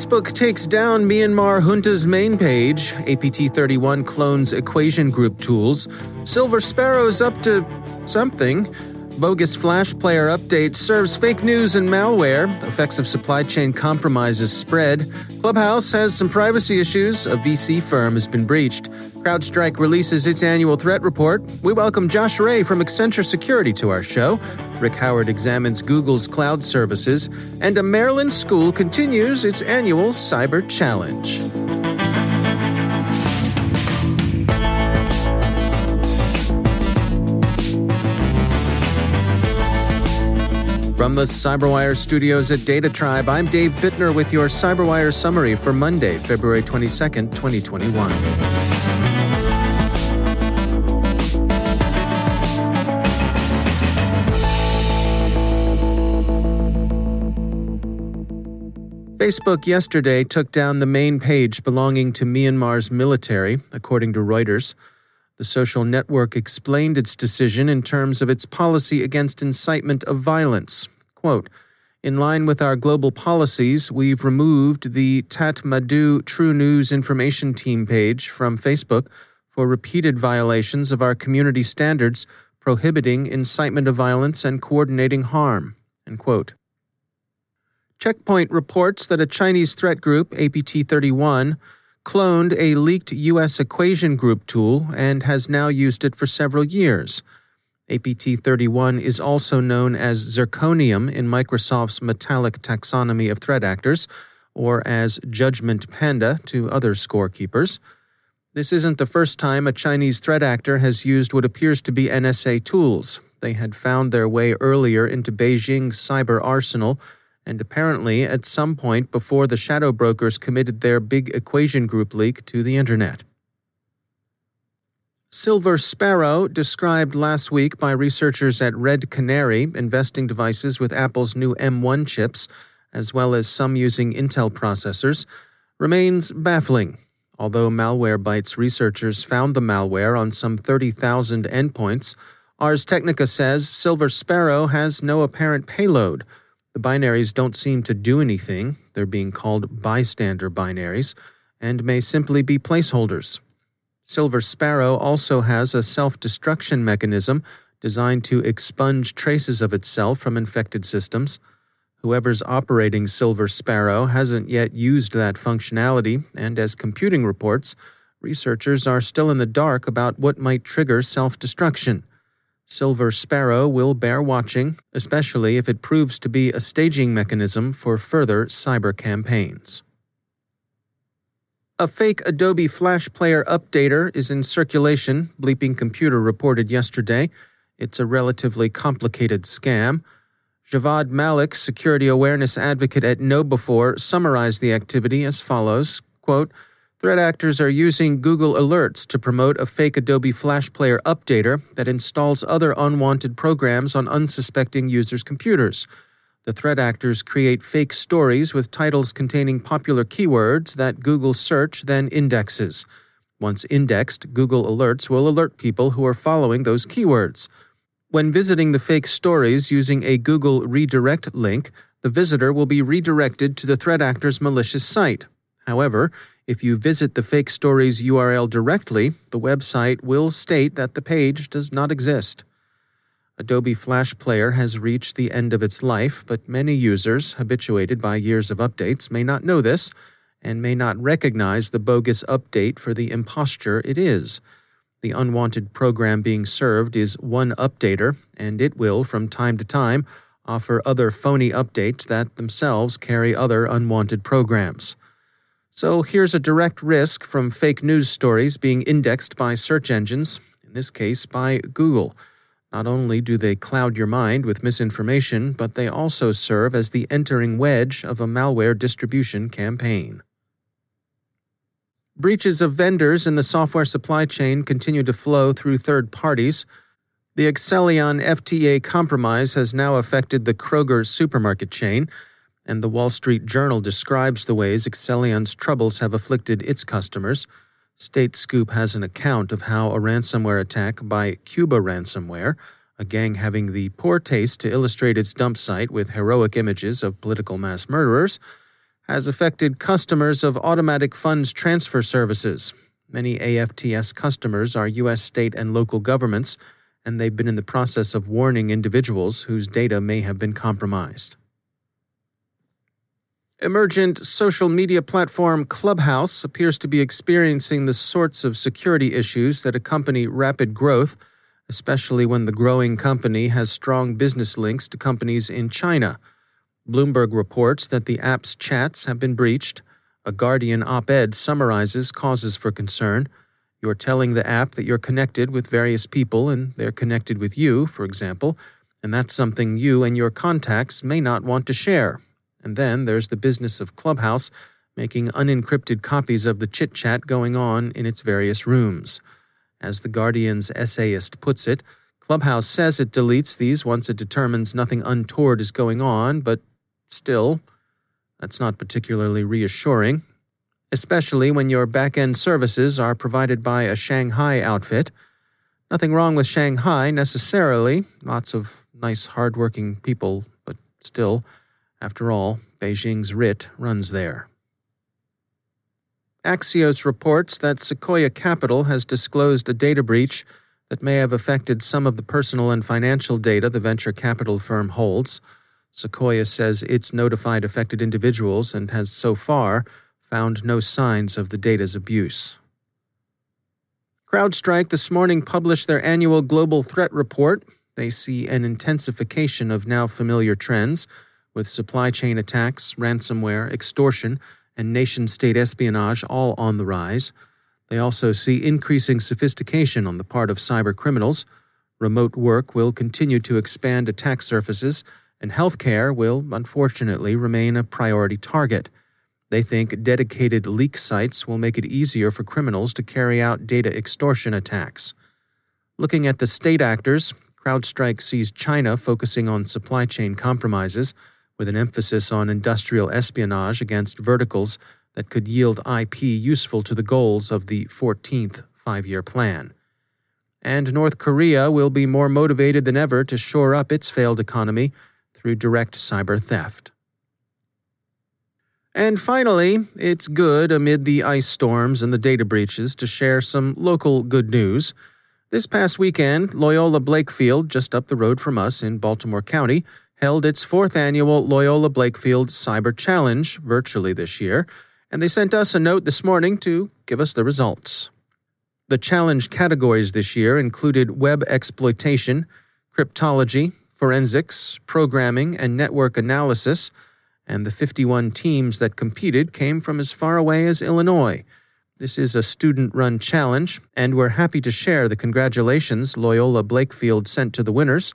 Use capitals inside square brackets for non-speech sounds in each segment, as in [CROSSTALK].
Facebook takes down Myanmar junta's main page. APT 31 clones equation group tools. Silver Sparrow's up to something. Bogus Flash Player update serves fake news and malware. Effects of supply chain compromises spread. Clubhouse has some privacy issues. A VC firm has been breached. CrowdStrike releases its annual threat report. We welcome Josh Ray from Accenture Security to our show. Rick Howard examines Google's cloud services. And a Maryland school continues its annual Cyber Challenge. From the Cyberwire studios at Data Tribe, I'm Dave Bittner with your Cyberwire summary for Monday, February 22nd, 2021. Facebook yesterday took down the main page belonging to Myanmar's military, according to Reuters. The social network explained its decision in terms of its policy against incitement of violence. Quote, in line with our global policies, we've removed the Tatmadaw True News Information Team page from Facebook for repeated violations of our community standards prohibiting incitement of violence and coordinating harm. Checkpoint reports that a Chinese threat group, APT 31, cloned a leaked U.S. equation group tool and has now used it for several years. APT 31 is also known as zirconium in Microsoft's metallic taxonomy of threat actors, or as Judgment Panda to other scorekeepers. This isn't the first time a Chinese threat actor has used what appears to be NSA tools. They had found their way earlier into Beijing's cyber arsenal and apparently at some point before the shadow brokers committed their big equation group leak to the internet. Silver Sparrow, described last week by researchers at Red Canary, investing devices with Apple's new M1 chips, as well as some using Intel processors, remains baffling. Although Malwarebytes researchers found the malware on some 30,000 endpoints, Ars Technica says Silver Sparrow has no apparent payload. The binaries don't seem to do anything, they're being called bystander binaries, and may simply be placeholders. Silver Sparrow also has a self destruction mechanism designed to expunge traces of itself from infected systems. Whoever's operating Silver Sparrow hasn't yet used that functionality, and as computing reports, researchers are still in the dark about what might trigger self destruction. Silver Sparrow will bear watching, especially if it proves to be a staging mechanism for further cyber campaigns. A fake Adobe Flash Player updater is in circulation, Bleeping Computer reported yesterday. It's a relatively complicated scam. Javvad Malik, security awareness advocate at KnowBe4, summarized the activity as follows quote, Threat actors are using Google Alerts to promote a fake Adobe Flash Player updater that installs other unwanted programs on unsuspecting users' computers. The threat actors create fake stories with titles containing popular keywords that Google Search then indexes. Once indexed, Google Alerts will alert people who are following those keywords. When visiting the fake stories using a Google redirect link, the visitor will be redirected to the threat actor's malicious site. However, if you visit the fake story's URL directly, the website will state that the page does not exist. Adobe Flash Player has reached the end of its life, but many users, habituated by years of updates, may not know this and may not recognize the bogus update for the imposture it is. The unwanted program being served is one updater, and it will, from time to time, offer other phony updates that themselves carry other unwanted programs. So here's a direct risk from fake news stories being indexed by search engines, in this case by Google. Not only do they cloud your mind with misinformation, but they also serve as the entering wedge of a malware distribution campaign. Breaches of vendors in the software supply chain continue to flow through third parties. The Accellion FTA compromise has now affected the Kroger supermarket chain, and the Wall Street Journal describes the ways Accellion's troubles have afflicted its customers. StateScoop has an account of how a ransomware attack by Cuba Ransomware, a gang having the poor taste to illustrate its dump site with heroic images of political mass murderers, has affected customers of automatic funds transfer services. Many AFTS customers are U.S. state and local governments, and they've been in the process of warning individuals whose data may have been compromised. Emergent social media platform Clubhouse appears to be experiencing the sorts of security issues that accompany rapid growth, especially when the growing company has strong business links to companies in China. Bloomberg reports that the app's chats have been breached. A Guardian op ed summarizes causes for concern. You're telling the app that you're connected with various people and they're connected with you, for example, and that's something you and your contacts may not want to share. And then there's the business of Clubhouse making unencrypted copies of the chit chat going on in its various rooms. As the Guardian's essayist puts it, Clubhouse says it deletes these once it determines nothing untoward is going on, but Still, that's not particularly reassuring, especially when your back end services are provided by a Shanghai outfit. Nothing wrong with Shanghai necessarily, lots of nice, hardworking people, but still, after all, Beijing's writ runs there. Axios reports that Sequoia Capital has disclosed a data breach that may have affected some of the personal and financial data the venture capital firm holds. Sequoia says it's notified affected individuals and has so far found no signs of the data's abuse. CrowdStrike this morning published their annual Global Threat Report. They see an intensification of now familiar trends, with supply chain attacks, ransomware, extortion, and nation state espionage all on the rise. They also see increasing sophistication on the part of cyber criminals. Remote work will continue to expand attack surfaces and healthcare will, unfortunately, remain a priority target. They think dedicated leak sites will make it easier for criminals to carry out data extortion attacks. Looking at the state actors, CrowdStrike sees China focusing on supply chain compromises, with an emphasis on industrial espionage against verticals that could yield IP useful to the goals of the 14th five year plan. And North Korea will be more motivated than ever to shore up its failed economy through direct cyber theft. And finally, it's good amid the ice storms and the data breaches to share some local good news. This past weekend, Loyola Blakefield, just up the road from us in Baltimore County, held its fourth annual Loyola Blakefield Cyber Challenge virtually this year, and they sent us a note this morning to give us the results. The challenge categories this year included web exploitation, cryptology, forensics, programming, and network analysis, and the 51 teams that competed came from as far away as Illinois. This is a student run challenge, and we're happy to share the congratulations Loyola Blakefield sent to the winners.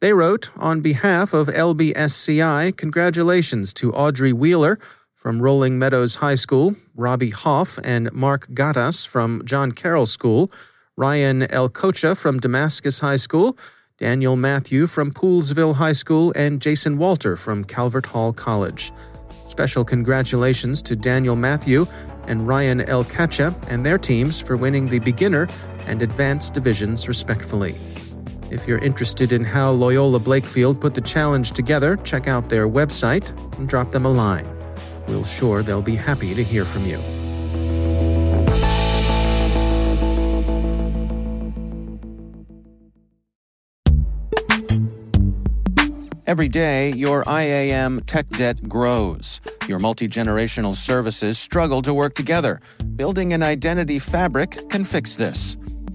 They wrote, on behalf of LBSCI, congratulations to Audrey Wheeler from Rolling Meadows High School, Robbie Hoff and Mark Gattas from John Carroll School, Ryan Elcocha from Damascus High School, Daniel Matthew from Poolesville High School, and Jason Walter from Calvert Hall College. Special congratulations to Daniel Matthew and Ryan Elkacha and their teams for winning the beginner and advanced divisions respectfully. If you're interested in how Loyola Blakefield put the challenge together, check out their website and drop them a line. We'll sure they'll be happy to hear from you. Every day, your IAM tech debt grows. Your multi generational services struggle to work together. Building an identity fabric can fix this.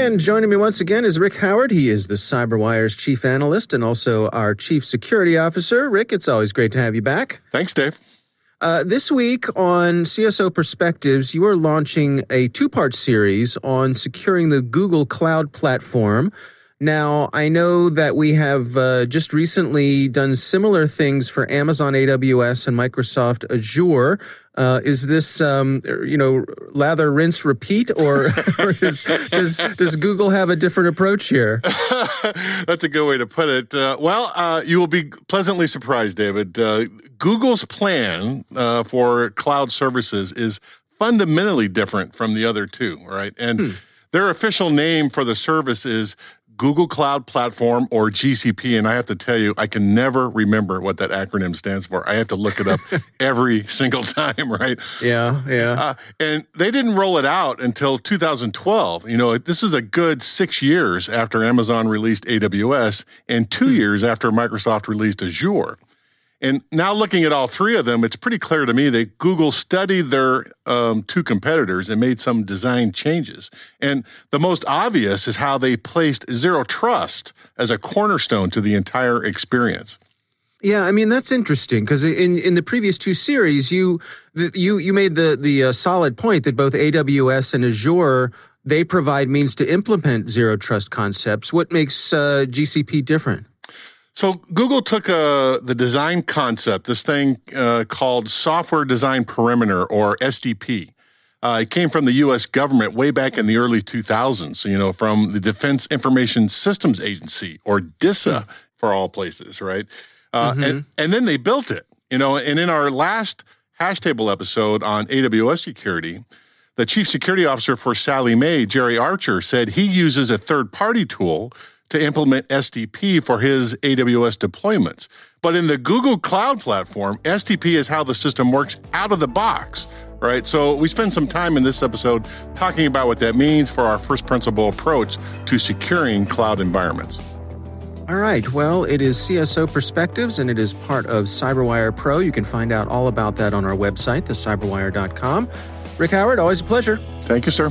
And joining me once again is Rick Howard. He is the CyberWire's chief analyst and also our chief security officer. Rick, it's always great to have you back. Thanks, Dave. Uh, this week on CSO Perspectives, you are launching a two part series on securing the Google Cloud platform. Now, I know that we have uh, just recently done similar things for Amazon AWS and Microsoft Azure. Uh, is this, um, you know, lather, rinse, repeat, or, [LAUGHS] or is, does does Google have a different approach here? [LAUGHS] That's a good way to put it. Uh, well, uh, you will be pleasantly surprised, David. Uh, Google's plan uh, for cloud services is fundamentally different from the other two, right? And hmm. their official name for the service is Google Cloud Platform or GCP. And I have to tell you, I can never remember what that acronym stands for. I have to look it up [LAUGHS] every single time, right? Yeah, yeah. Uh, and they didn't roll it out until 2012. You know, this is a good six years after Amazon released AWS and two hmm. years after Microsoft released Azure. And now looking at all three of them, it's pretty clear to me that Google studied their um, two competitors and made some design changes. And the most obvious is how they placed zero trust as a cornerstone to the entire experience. Yeah, I mean that's interesting because in in the previous two series, you you you made the the uh, solid point that both AWS and Azure they provide means to implement zero trust concepts. What makes uh, GCP different? So Google took uh, the design concept, this thing uh, called Software Defined Perimeter or SDP. Uh, it came from the U.S. government way back in the early 2000s. You know, from the Defense Information Systems Agency or DISA mm. for all places, right? Uh, mm-hmm. And and then they built it. You know, and in our last hash table episode on AWS security, the chief security officer for Sallie Mae, Jerry Archer, said he uses a third party tool to implement SDP for his AWS deployments. But in the Google Cloud platform, SDP is how the system works out of the box, right? So we spend some time in this episode talking about what that means for our first principle approach to securing cloud environments. All right. Well, it is CSO Perspectives and it is part of CyberWire Pro. You can find out all about that on our website, thecyberwire.com. Rick Howard, always a pleasure. Thank you, sir.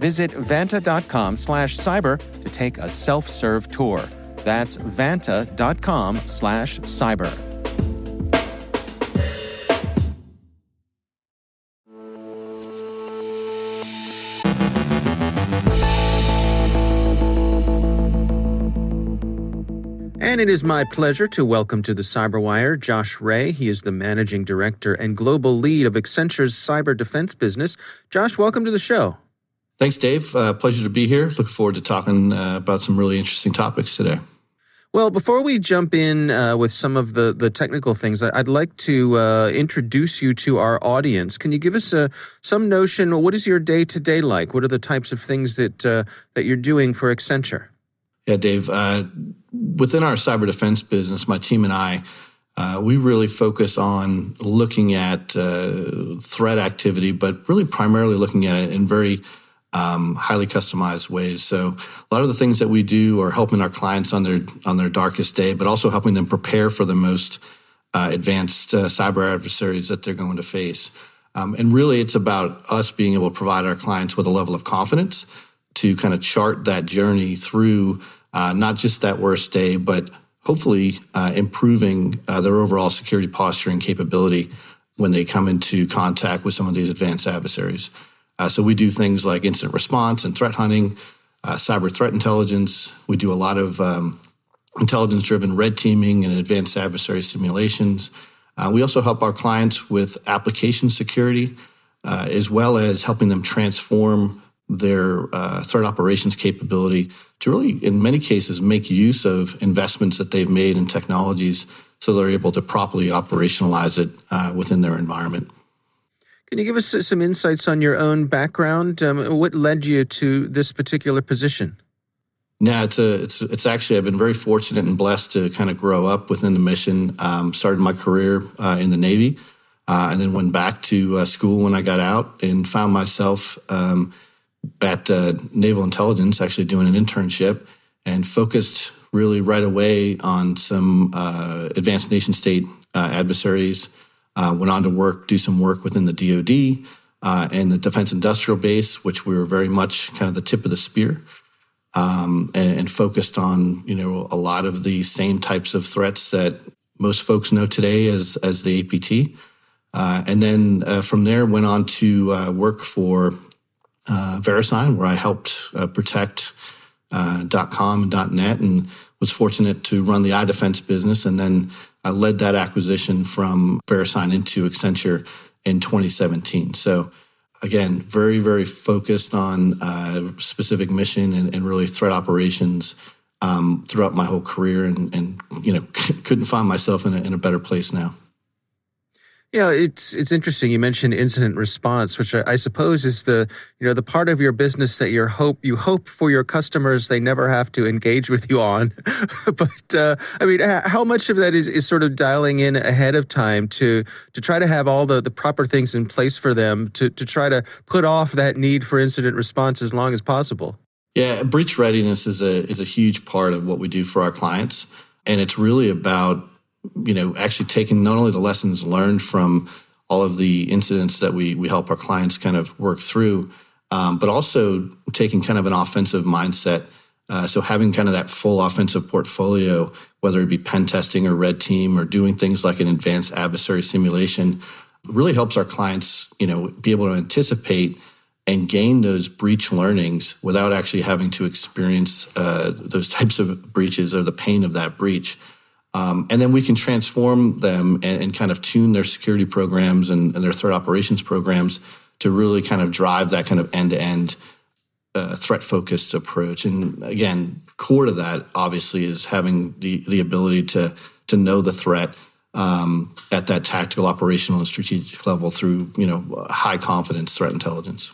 Visit vanta.com slash cyber to take a self-serve tour. That's vanta.com slash cyber. And it is my pleasure to welcome to the Cyberwire Josh Ray. He is the managing director and global lead of Accenture's cyber defense business. Josh, welcome to the show. Thanks, Dave. Uh, pleasure to be here. Looking forward to talking uh, about some really interesting topics today. Well, before we jump in uh, with some of the, the technical things, I'd like to uh, introduce you to our audience. Can you give us a, uh, some notion? What is your day to day like? What are the types of things that uh, that you're doing for Accenture? Yeah, Dave. within our cyber defense business, my team and I, we really focus on looking at threat activity, but really primarily looking at it in very um, highly customized ways. So a lot of the things that we do are helping our clients on their on their darkest day, but also helping them prepare for the most uh, advanced uh, cyber adversaries that they're going to face. Um, and really, it's about us being able to provide our clients with a level of confidence to kind of chart that journey through uh, not just that worst day, but hopefully uh, improving uh, their overall security posture and capability when they come into contact with some of these advanced adversaries. Uh, so we do things like incident response and threat hunting, uh, cyber threat intelligence. We do a lot of um, intelligence driven red teaming and advanced adversary simulations. Uh, we also help our clients with application security, uh, as well as helping them transform their uh, threat operations capability to really, in many cases, make use of investments that they've made in technologies so they're able to properly operationalize it uh, within their environment. Can you give us some insights on your own background? Um, what led you to this particular position? Yeah, it's a, it's it's actually I've been very fortunate and blessed to kind of grow up within the mission. Um, started my career uh, in the Navy, uh, and then went back to uh, school when I got out, and found myself um, at uh, Naval Intelligence, actually doing an internship, and focused really right away on some uh, advanced nation state uh, adversaries uh, went on to work, do some work within the DoD uh, and the Defense Industrial Base, which we were very much kind of the tip of the spear, um, and, and, focused on you know a lot of the same types of threats that most folks know today as as the APT. Uh, and then uh, from there, went on to uh, work for uh, VeriSign, where I helped protect .com and .net, and was fortunate to run the iDefense business, and then I led that acquisition from VeriSign into Accenture in 2017. So again, very, very focused on uh, specific mission and, and, really threat operations um, throughout my whole career, and, and you know [LAUGHS] couldn't find myself in a, in a better place now. Yeah, it's it's interesting. You mentioned incident response, which I, I, suppose is the you know the part of your business that you hope you hope for your customers they never have to engage with you on. [LAUGHS] but uh, I mean, how much of that is, is sort of dialing in ahead of time to to try to have all the, the proper things in place for them to to try to put off that need for incident response as long as possible. Yeah, breach readiness is a is a huge part of what we do for our clients, and it's really about you know, actually taking not only the lessons learned from all of the incidents that we we help our clients kind of work through, um, but also taking kind of an offensive mindset. Uh, so having kind of that full offensive portfolio, whether it be pen testing or red team or doing things like an advanced adversary simulation, really helps our clients, you know, be able to anticipate and gain those breach learnings without actually having to experience uh, those types of breaches or the pain of that breach. Um, and then we can transform them and, and, kind of tune their security programs and, and, their threat operations programs to really kind of drive that kind of end to end threat focused approach. And again, core to that obviously is having the the ability to to know the threat um, at that tactical, operational, and strategic level through you know high confidence threat intelligence.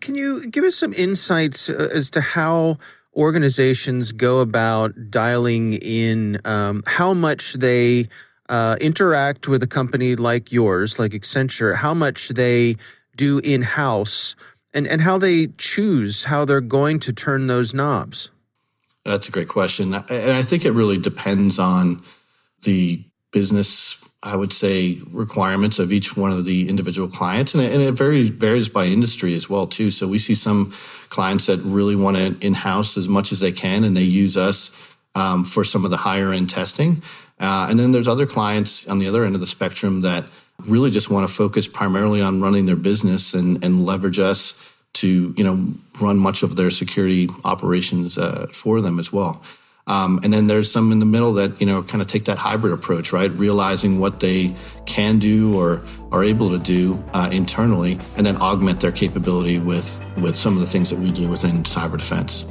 Can you give us some insights uh, as to how organizations go about dialing in um, how much they uh, interact with a company like yours, like Accenture, how much they do in house, and, and how they choose how they're going to turn those knobs? That's a great question. And I think it really depends on the business, I would say, requirements of each one of the individual clients. And it, and it varies, varies by industry as well, too. So we see some clients that really want to in-house as much as they can, and they use us um, for some of the higher end testing. Uh, and then there's other clients on the other end of the spectrum that really just want to focus primarily on running their business and, and leverage us to you know run much of their security operations uh, for them as well. Um, and then there's some in the middle that you know kind of take that hybrid approach, right? Realizing what they can do or are able to do uh, internally, and then augment their capability with with some of the things that we do within cyber defense.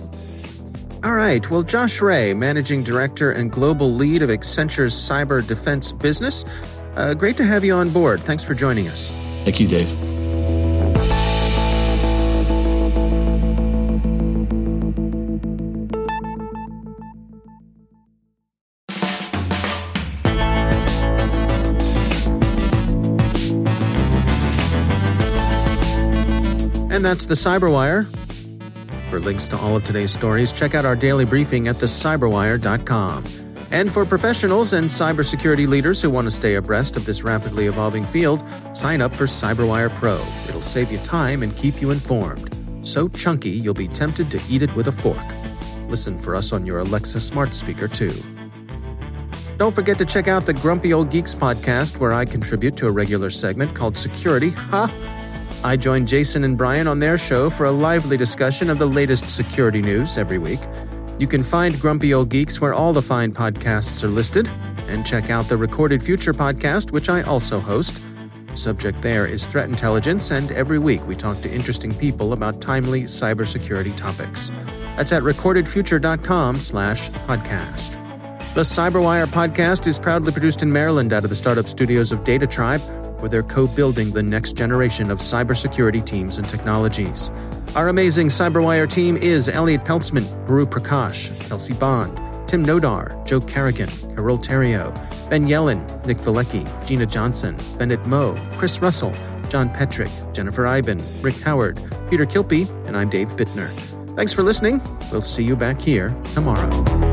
All right. Well, Josh Ray, managing director and global lead of Accenture's cyber defense business. Uh, great to have you on board. Thanks for joining us. Thank you, Dave. And that's the Cyberwire. For links to all of today's stories, check out our daily briefing at thecyberwire.com. And for professionals and cybersecurity leaders who want to stay abreast of this rapidly evolving field, sign up for Cyberwire Pro. It'll save you time and keep you informed. So chunky, you'll be tempted to eat it with a fork. Listen for us on your Alexa smart speaker, too. Don't forget to check out the Grumpy Old Geeks podcast, where I contribute to a regular segment called Security. Ha! I join Jason and Brian on their show for a lively discussion of the latest security news every week. You can find Grumpy Old Geeks where all the fine podcasts are listed, and check out the Recorded Future podcast, which I also host. The subject there is threat intelligence, and every week we talk to interesting people about timely cybersecurity topics. That's at recordedfuture.com slash podcast. The Cyberwire podcast is proudly produced in Maryland out of the startup studios of Data Tribe where they're co building the next generation of cybersecurity teams and technologies. Our amazing Cyberwire team is Elliot Peltzman, Puru Prakash, Kelsey Bond, Tim Nodar, Joe Carrigan, Carole Theriault, Ben Yellen, Nick Veliky, Gina Johnson, Bennett Moe, Chris Russell, John Petrick, Jennifer Eiben, Rick Howard, Peter Kilpe, and I'm Dave Bittner. Thanks for listening. We'll see you back here tomorrow.